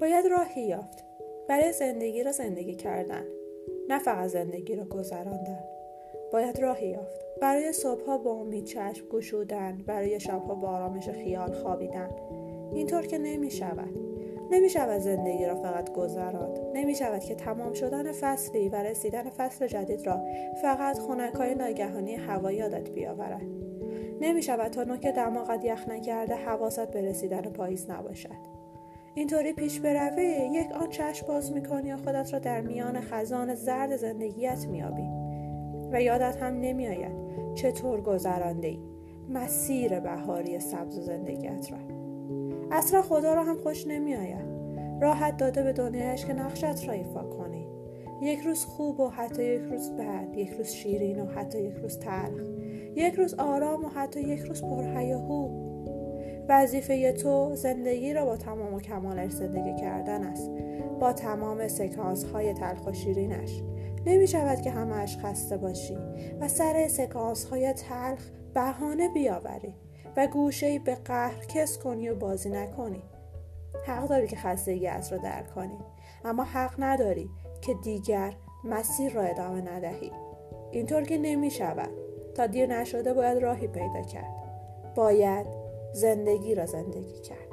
راهی یافت برای زندگی را زندگی کردن نه فقط زندگی را گذراندن. باید راهی یافت برای صبحها با امید چشم گشودن برای شبها با آرامش خیال خوابیدن. اینطور که نمی شود نمی شود زندگی را فقط گذراند. نمی شود که تمام شدن فصلی و رسیدن فصل جدید را فقط خونکای ناگهانی هوا یادت بیاورد. نمی شود تا نوک دماغت یخ نکرده حواست به رسیدن پاییز نباشد. اینطوری پیش بروی یک آن چشم باز می‌کنی و خودت را در میان خزان زرد زندگیت میابی و یادت هم نمیآید چطور گذرانده ای مسیر بهاری سبز و زندگیت را. اصلا خدا را هم خوش نمیآید. راحت داده به دنیایش که نقشت را ایفا کنی. یک روز خوب و حتی یک روز بد یک روز شیرین و حتی یک روز تلخ. یک روز آرام و حتی یک روز پرهیاهو. وظیفه تو زندگی را با تمام و کمالش زندگی کردن است. با تمام سکانس های تلخ و شیرینش. نمی شود که همهش خسته باشی و سر سکانس های تلخ بهانه بیاوری و گوشه به قهر کس کنی و بازی نکنی. حق داری که خستگیت را درک کنی. اما حق نداری که دیگر مسیر را ادامه ندهی. اینطور که نمی شود. تا دیر نشده باید راهی پیدا کرد. باید زندگی را زندگی کرد.